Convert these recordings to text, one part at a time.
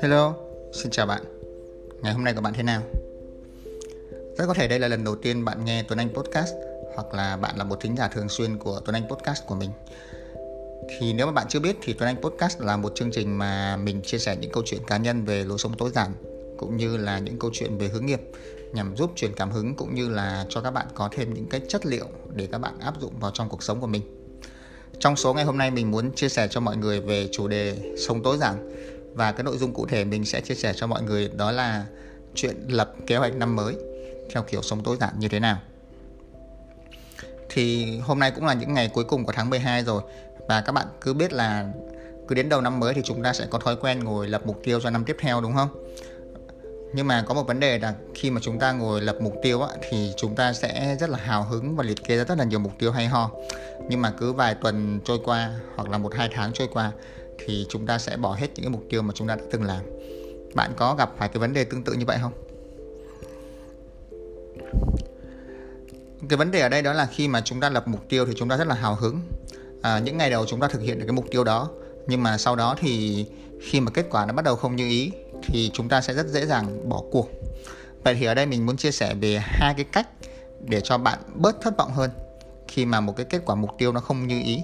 Hello, xin chào bạn. Ngày hôm nay của bạn thế nào? Rất có thể đây là lần đầu tiên bạn nghe Tuấn Anh Podcast hoặc là bạn là một thính giả thường xuyên của Tuấn Anh Podcast của mình. Thì nếu mà bạn chưa biết thì Tuấn Anh Podcast là một chương trình mà mình chia sẻ những câu chuyện cá nhân về lối sống tối giản cũng như là những câu chuyện về hướng nghiệp nhằm giúp truyền cảm hứng cũng như là cho các bạn có thêm những cái chất liệu để các bạn áp dụng vào trong cuộc sống của mình. Trong số ngày hôm nay mình muốn chia sẻ cho mọi người về chủ đề sống tối giản và cái nội dung cụ thể mình sẽ chia sẻ cho mọi người đó là chuyện lập kế hoạch năm mới theo kiểu sống tối giản như thế nào. Thì hôm nay cũng là những ngày cuối cùng của tháng 12 rồi và các bạn cứ biết là cứ đến đầu năm mới thì chúng ta sẽ có thói quen ngồi lập mục tiêu cho năm tiếp theo, đúng không? Nhưng mà có một vấn đề là khi mà chúng ta ngồi lập mục tiêu á, thì chúng ta sẽ rất là hào hứng và liệt kê ra rất là nhiều mục tiêu hay ho. Nhưng mà cứ vài tuần trôi qua hoặc là một hai tháng trôi qua thì chúng ta sẽ bỏ hết những cái mục tiêu mà chúng ta đã từng làm. Bạn có gặp phải cái vấn đề tương tự như vậy không? Cái vấn đề ở đây đó là khi mà chúng ta lập mục tiêu thì chúng ta rất là hào hứng. À, những ngày đầu chúng ta thực hiện được cái mục tiêu đó nhưng mà sau đó thì khi mà kết quả nó bắt đầu không như ý thì chúng ta sẽ rất dễ dàng bỏ cuộc. Vậy thì ở đây mình muốn chia sẻ về hai cái cách để cho bạn bớt thất vọng hơn khi mà một cái kết quả mục tiêu nó không như ý.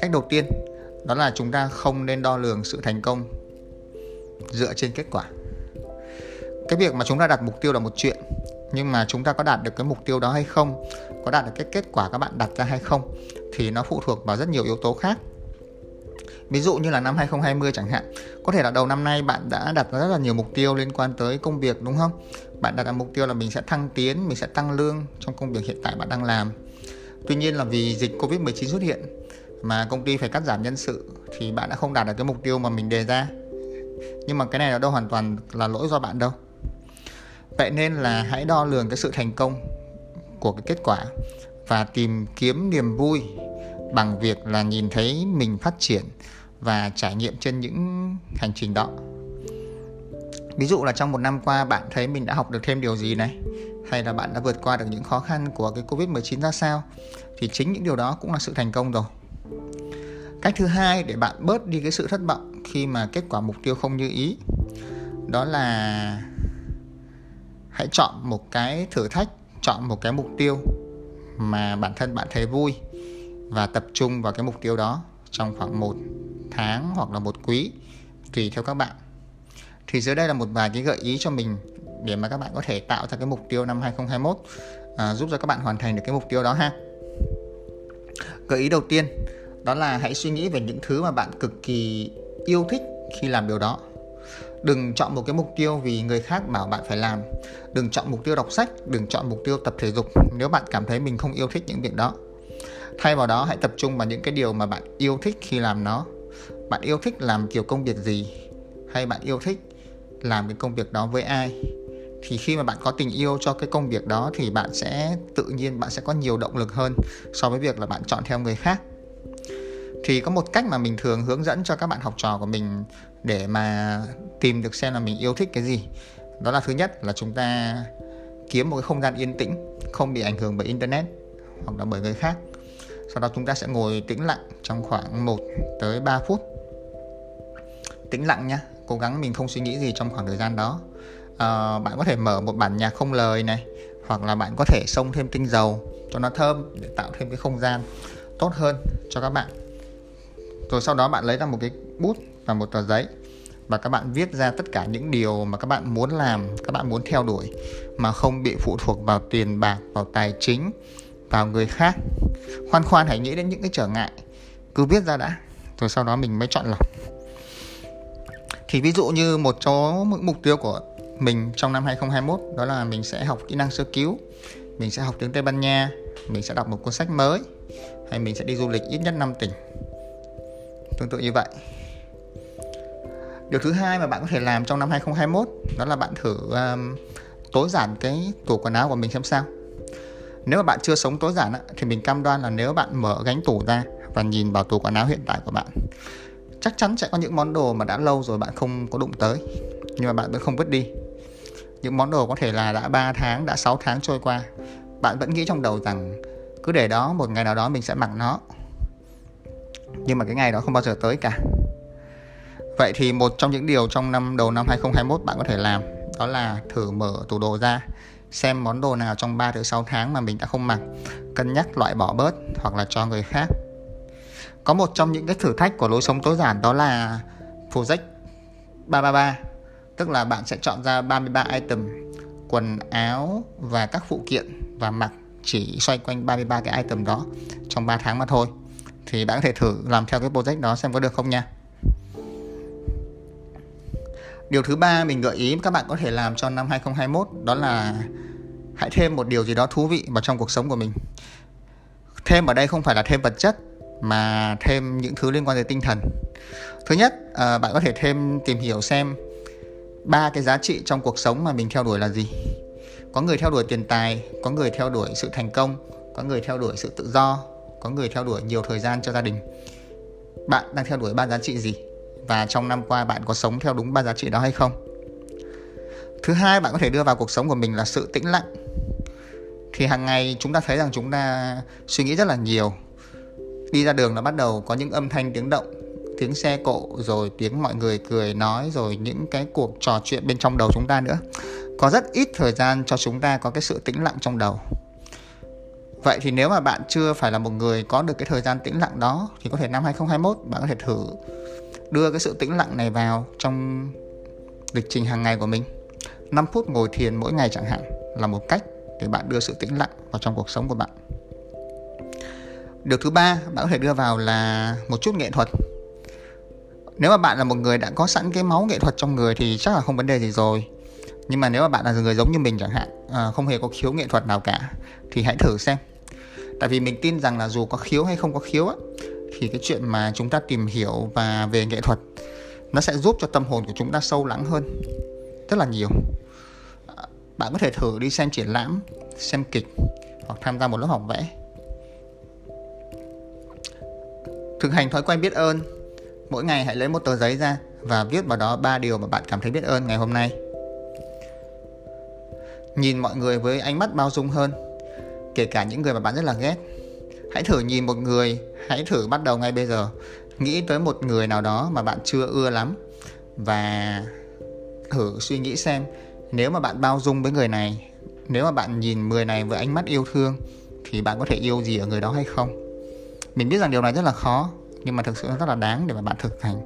Cách đầu tiên, đó là chúng ta không nên đo lường sự thành công dựa trên kết quả. Cái việc mà chúng ta đặt mục tiêu là một chuyện, nhưng mà chúng ta có đạt được cái mục tiêu đó hay không, có đạt được cái kết quả các bạn đặt ra hay không, thì nó phụ thuộc vào rất nhiều yếu tố khác. Ví dụ như là năm 2020 chẳng hạn Có thể là đầu năm nay bạn đã đặt rất là nhiều mục tiêu liên quan tới công việc đúng không? Bạn đặt ra mục tiêu là mình sẽ thăng tiến, mình sẽ tăng lương trong công việc hiện tại bạn đang làm. Tuy nhiên là vì dịch Covid-19 xuất hiện mà công ty phải cắt giảm nhân sự thì bạn đã không đạt được cái mục tiêu mà mình đề ra. Nhưng mà cái này là đâu hoàn toàn là lỗi do bạn đâu. Vậy nên là hãy đo lường cái sự thành công của cái kết quả và tìm kiếm niềm vui bằng việc là nhìn thấy mình phát triển và trải nghiệm trên những hành trình đó. Ví dụ là trong một năm qua, bạn thấy mình đã học được thêm điều gì này? Hay là bạn đã vượt qua được những khó khăn của cái covid 19 ra sao? Thì chính những điều đó cũng là sự thành công rồi. Cách thứ hai để bạn bớt đi cái sự thất vọng khi mà kết quả mục tiêu không như ý, đó là hãy chọn một cái thử thách, chọn một cái mục tiêu mà bản thân bạn thấy vui và tập trung vào cái mục tiêu đó trong khoảng một tháng hoặc là một quý tùy theo các bạn. Thì dưới đây là một vài cái gợi ý cho mình để mà các bạn có thể tạo ra cái mục tiêu năm 2021 à, giúp cho các bạn hoàn thành được cái mục tiêu đó ha. Gợi ý đầu tiên đó là hãy suy nghĩ về những thứ mà bạn cực kỳ yêu thích khi làm điều đó. Đừng chọn một cái mục tiêu vì người khác bảo bạn phải làm. Đừng chọn mục tiêu đọc sách đừng chọn mục tiêu tập thể dục nếu bạn cảm thấy mình không yêu thích những việc đó thay vào đó, hãy tập trung vào những cái điều mà bạn yêu thích khi làm nó. Bạn yêu thích làm kiểu công việc gì? Hay bạn yêu thích làm cái công việc đó với ai? Thì khi mà bạn có tình yêu cho cái công việc đó thì bạn sẽ, tự nhiên bạn sẽ có nhiều động lực hơn so với việc là bạn chọn theo người khác. Thì có một cách mà mình thường hướng dẫn cho các bạn học trò của mình để mà tìm được xem là mình yêu thích cái gì. Đó là thứ nhất là chúng ta kiếm một cái không gian yên tĩnh, không bị ảnh hưởng bởi internet hoặc là bởi người khác sau đó chúng ta sẽ ngồi tĩnh lặng trong khoảng 1 tới 3 phút. Tĩnh lặng nhá cố gắng mình không suy nghĩ gì trong khoảng thời gian đó. À, bạn có thể mở một bản nhạc không lời này hoặc là bạn có thể xông thêm tinh dầu cho nó thơm để tạo thêm cái không gian tốt hơn cho các bạn. Rồi sau đó bạn lấy ra một cái bút và một tờ giấy và các bạn viết ra tất cả những điều mà các bạn muốn làm các bạn muốn theo đuổi mà không bị phụ thuộc vào tiền bạc vào tài chính vào người khác. Khoan khoan hãy nghĩ đến những cái trở ngại. Cứ viết ra đã rồi sau đó mình mới chọn lọc. Thì ví dụ như một số mục tiêu của mình trong năm 2021 đó là mình sẽ học kỹ năng sơ cứu. Mình sẽ học tiếng Tây Ban Nha. Mình sẽ đọc một cuốn sách mới. Hay mình sẽ đi du lịch ít nhất 5 tỉnh. Tương tự như vậy. Điều thứ hai mà bạn có thể làm trong năm 2021 đó là bạn thử um, tối giản cái tủ quần áo của mình xem sao nếu mà bạn chưa sống tối giản thì mình cam đoan là nếu bạn mở gánh tủ ra và nhìn vào tủ quần áo hiện tại của bạn, chắc chắn sẽ có những món đồ mà đã lâu rồi bạn không có đụng tới, nhưng mà bạn vẫn không vứt đi. Những món đồ có thể là đã 3 tháng, đã 6 tháng trôi qua, bạn vẫn nghĩ trong đầu rằng cứ để đó, một ngày nào đó mình sẽ mặc nó. Nhưng mà cái ngày đó không bao giờ tới cả. Vậy thì một trong những điều trong năm, đầu năm 2021 bạn có thể làm đó là thử mở tủ đồ ra xem món đồ nào trong 3 tới 6 tháng mà mình đã không mặc. Cân nhắc loại bỏ bớt hoặc là cho người khác. Có một trong những cái thử thách của lối sống tối giản đó là project 333 tức là bạn sẽ chọn ra 33 item, quần áo và các phụ kiện và mặc chỉ xoay quanh 33 cái item đó trong 3 tháng mà thôi. Thì bạn có thể thử làm theo cái project đó xem có được không nha. Điều thứ ba mình gợi ý các bạn có thể làm cho năm 2021 đó là hãy thêm một điều gì đó thú vị vào trong cuộc sống của mình. Thêm ở đây không phải là thêm vật chất mà thêm những thứ liên quan tới tinh thần. Thứ nhất, à, bạn có thể thêm tìm hiểu xem ba cái giá trị trong cuộc sống mà mình theo đuổi là gì. Có người theo đuổi tiền tài, có người theo đuổi sự thành công, có người theo đuổi sự tự do, có người theo đuổi nhiều thời gian cho gia đình. Bạn đang theo đuổi ba giá trị gì? Và trong năm qua bạn có sống theo đúng ba giá trị đó hay không? Thứ hai, bạn có thể đưa vào cuộc sống của mình là sự tĩnh lặng. Thì hàng ngày chúng ta thấy rằng chúng ta suy nghĩ rất là nhiều. Đi ra đường là bắt đầu có những âm thanh, tiếng động, tiếng xe cộ, rồi tiếng mọi người cười nói, rồi những cái cuộc trò chuyện bên trong đầu chúng ta nữa. Có rất ít thời gian cho chúng ta có cái sự tĩnh lặng trong đầu. Vậy thì nếu mà bạn chưa phải là một người có được cái thời gian tĩnh lặng đó, thì có thể năm 2021 bạn có thể thử đưa cái sự tĩnh lặng này vào trong lịch trình hàng ngày của mình. 5 phút ngồi thiền mỗi ngày chẳng hạn là một cách để bạn đưa sự tĩnh lặng vào trong cuộc sống của bạn. Điều thứ ba bạn có thể đưa vào là một chút nghệ thuật. Nếu mà bạn là một người đã có sẵn cái máu nghệ thuật trong người thì chắc là không vấn đề gì rồi. Nhưng mà nếu mà bạn là người giống như mình chẳng hạn à, không hề có khiếu nghệ thuật nào cả thì hãy thử xem. Tại vì mình tin rằng là dù có khiếu hay không có khiếu á, thì cái chuyện mà chúng ta tìm hiểu và về nghệ thuật, nó sẽ giúp cho tâm hồn của chúng ta sâu lắng hơn rất là nhiều. Bạn có thể thử đi xem triển lãm, xem kịch hoặc tham gia một lớp học vẽ. Thực hành thói quen biết ơn, mỗi ngày hãy lấy một tờ giấy ra và viết vào đó ba điều mà bạn cảm thấy biết ơn ngày hôm nay. Nhìn mọi người với ánh mắt bao dung hơn, kể cả những người mà bạn rất là ghét hãy thử nhìn một người. Hãy thử bắt đầu ngay bây giờ. Nghĩ tới một người nào đó mà bạn chưa ưa lắm. Và thử suy nghĩ xem, nếu mà bạn bao dung với người này, nếu mà bạn nhìn người này với ánh mắt yêu thương, thì bạn có thể yêu gì ở người đó hay không? Mình biết rằng điều này rất là khó, nhưng mà thực sự nó rất là đáng để mà bạn thực hành.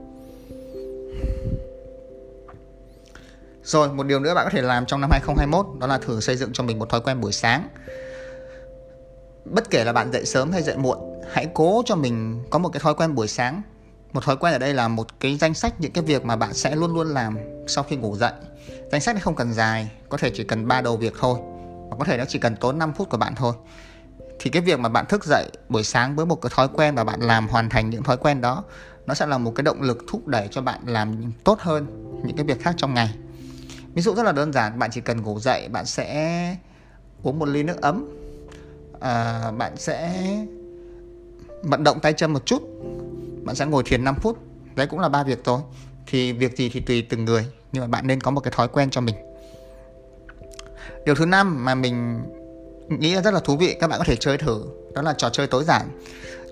Rồi, một điều nữa bạn có thể làm trong năm 2021 đó là thử xây dựng cho mình một thói quen buổi sáng bất kể là bạn dậy sớm hay dậy muộn, hãy cố cho mình có một cái thói quen buổi sáng. Một thói quen ở đây là một cái danh sách những cái việc mà bạn sẽ luôn luôn làm sau khi ngủ dậy. Danh sách này không cần dài, có thể chỉ cần ba đầu việc thôi và có thể nó chỉ cần tốn 5 phút của bạn thôi. Thì cái việc mà bạn thức dậy buổi sáng với một cái thói quen và bạn làm hoàn thành những thói quen đó, nó sẽ là một cái động lực thúc đẩy cho bạn làm tốt hơn những cái việc khác trong ngày. Ví dụ rất là đơn giản, bạn chỉ cần ngủ dậy, bạn sẽ uống một ly nước ấm à, bạn sẽ vận động tay chân một chút. Bạn sẽ ngồi thiền 5 phút. Đấy cũng là ba việc thôi. Thì việc gì thì tùy từng người nhưng mà bạn nên có một cái thói quen cho mình. Điều thứ năm mà mình nghĩ là rất là thú vị các bạn có thể chơi thử đó là trò chơi tối giản.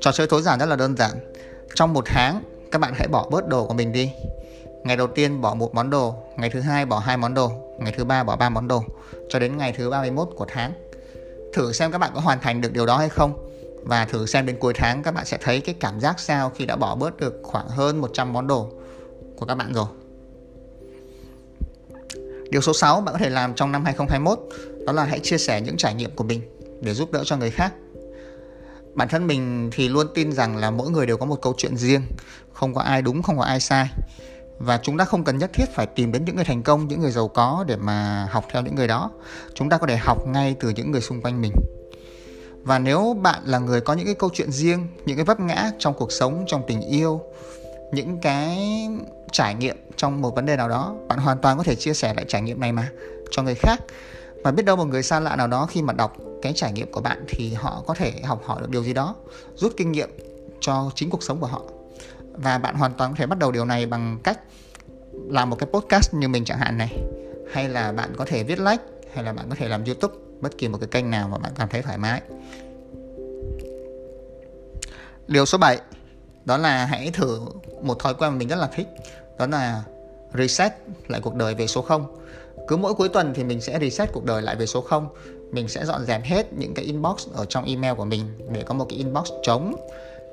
Trò chơi tối giản rất là đơn giản. Trong một tháng các bạn hãy bỏ bớt đồ của mình đi. Ngày đầu tiên bỏ một món đồ ngày thứ hai bỏ hai món đồ ngày thứ ba bỏ ba món đồ cho đến ngày thứ 31 của tháng thử xem các bạn có hoàn thành được điều đó hay không và thử xem đến cuối tháng các bạn sẽ thấy cái cảm giác sao khi đã bỏ bớt được khoảng hơn 100 món đồ của các bạn rồi. Điều số 6 bạn có thể làm trong năm 2021 đó là hãy chia sẻ những trải nghiệm của mình để giúp đỡ cho người khác. Bản thân mình thì luôn tin rằng là mỗi người đều có một câu chuyện riêng, không có ai đúng, không có ai sai. Và chúng ta không cần nhất thiết phải tìm đến những người thành công, những người giàu có để mà học theo những người đó. Chúng ta có thể học ngay từ những người xung quanh mình. Và nếu bạn là người có những cái câu chuyện riêng những cái vấp ngã trong cuộc sống trong tình yêu những cái trải nghiệm trong một vấn đề nào đó bạn hoàn toàn có thể chia sẻ lại trải nghiệm này mà cho người khác. Và biết đâu một người xa lạ nào đó khi mà đọc cái trải nghiệm của bạn thì họ có thể học hỏi được điều gì đó rút kinh nghiệm cho chính cuộc sống của họ và bạn hoàn toàn có thể bắt đầu điều này bằng cách làm một cái podcast như mình chẳng hạn này. Hay là bạn có thể viết lách hay là bạn có thể làm youtube, bất kỳ một cái kênh nào mà bạn cảm thấy thoải mái. Điều số 7 đó là hãy thử một thói quen mà mình rất là thích, đó là reset lại cuộc đời về số 0 cứ mỗi cuối tuần thì mình sẽ reset cuộc đời lại về số 0 mình sẽ dọn dẹp hết những cái inbox ở trong email của mình để có một cái inbox trống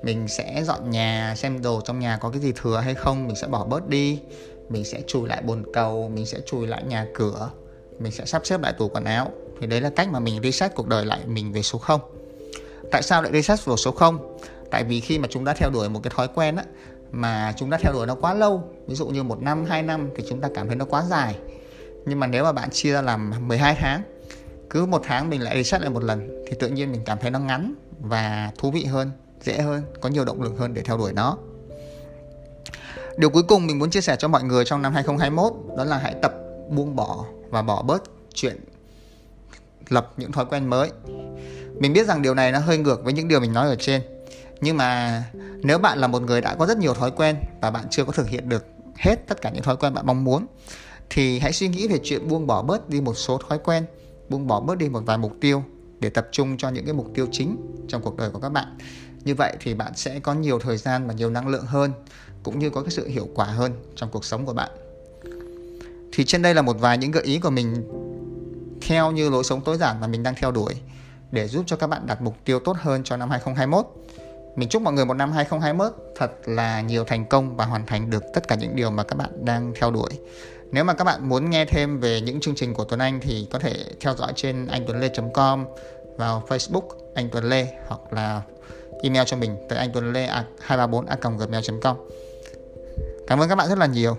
mình sẽ dọn nhà, xem đồ trong nhà có cái gì thừa hay không, mình sẽ bỏ bớt đi. Mình sẽ chùi lại bồn cầu, mình sẽ chùi lại nhà cửa. Mình sẽ sắp xếp lại tủ quần áo. Thì đấy là cách mà mình reset cuộc đời lại mình về số 0 tại sao lại reset vào số 0 tại vì khi mà chúng ta theo đuổi một cái thói quen á, mà chúng ta theo đuổi nó quá lâu, ví dụ như một năm, hai năm, thì chúng ta cảm thấy nó quá dài. Nhưng mà nếu mà bạn chia ra làm 12 tháng, cứ một tháng mình lại reset lại một lần, thì tự nhiên mình cảm thấy nó ngắn và thú vị hơn dễ hơn, có nhiều động lực hơn để theo đuổi nó. Điều cuối cùng mình muốn chia sẻ cho mọi người trong năm 2021 đó là hãy tập buông bỏ và bỏ bớt chuyện lập những thói quen mới. Mình biết rằng điều này nó hơi ngược với những điều mình nói ở trên, nhưng mà nếu bạn là một người đã có rất nhiều thói quen và bạn chưa có thực hiện được hết tất cả những thói quen bạn mong muốn, thì hãy suy nghĩ về chuyện buông bỏ bớt đi một số thói quen, buông bỏ bớt đi một vài mục tiêu để tập trung cho những cái mục tiêu chính trong cuộc đời của các bạn như vậy thì bạn sẽ có nhiều thời gian và nhiều năng lượng hơn, cũng như có cái sự hiệu quả hơn trong cuộc sống của bạn thì trên đây là một vài những gợi ý của mình theo như lối sống tối giản mà mình đang theo đuổi để giúp cho các bạn đặt mục tiêu tốt hơn cho năm 2021. Mình chúc mọi người một năm 2021 thật là nhiều thành công và hoàn thành được tất cả những điều mà các bạn đang theo đuổi. Nếu mà các bạn muốn nghe thêm về những chương trình của Tuấn Anh thì có thể theo dõi trên anh tuấn lê.com vào Facebook anh Tuấn Lê hoặc là email cho mình tới anh tuấn lê 234 gmail.com Cảm ơn các bạn rất là nhiều.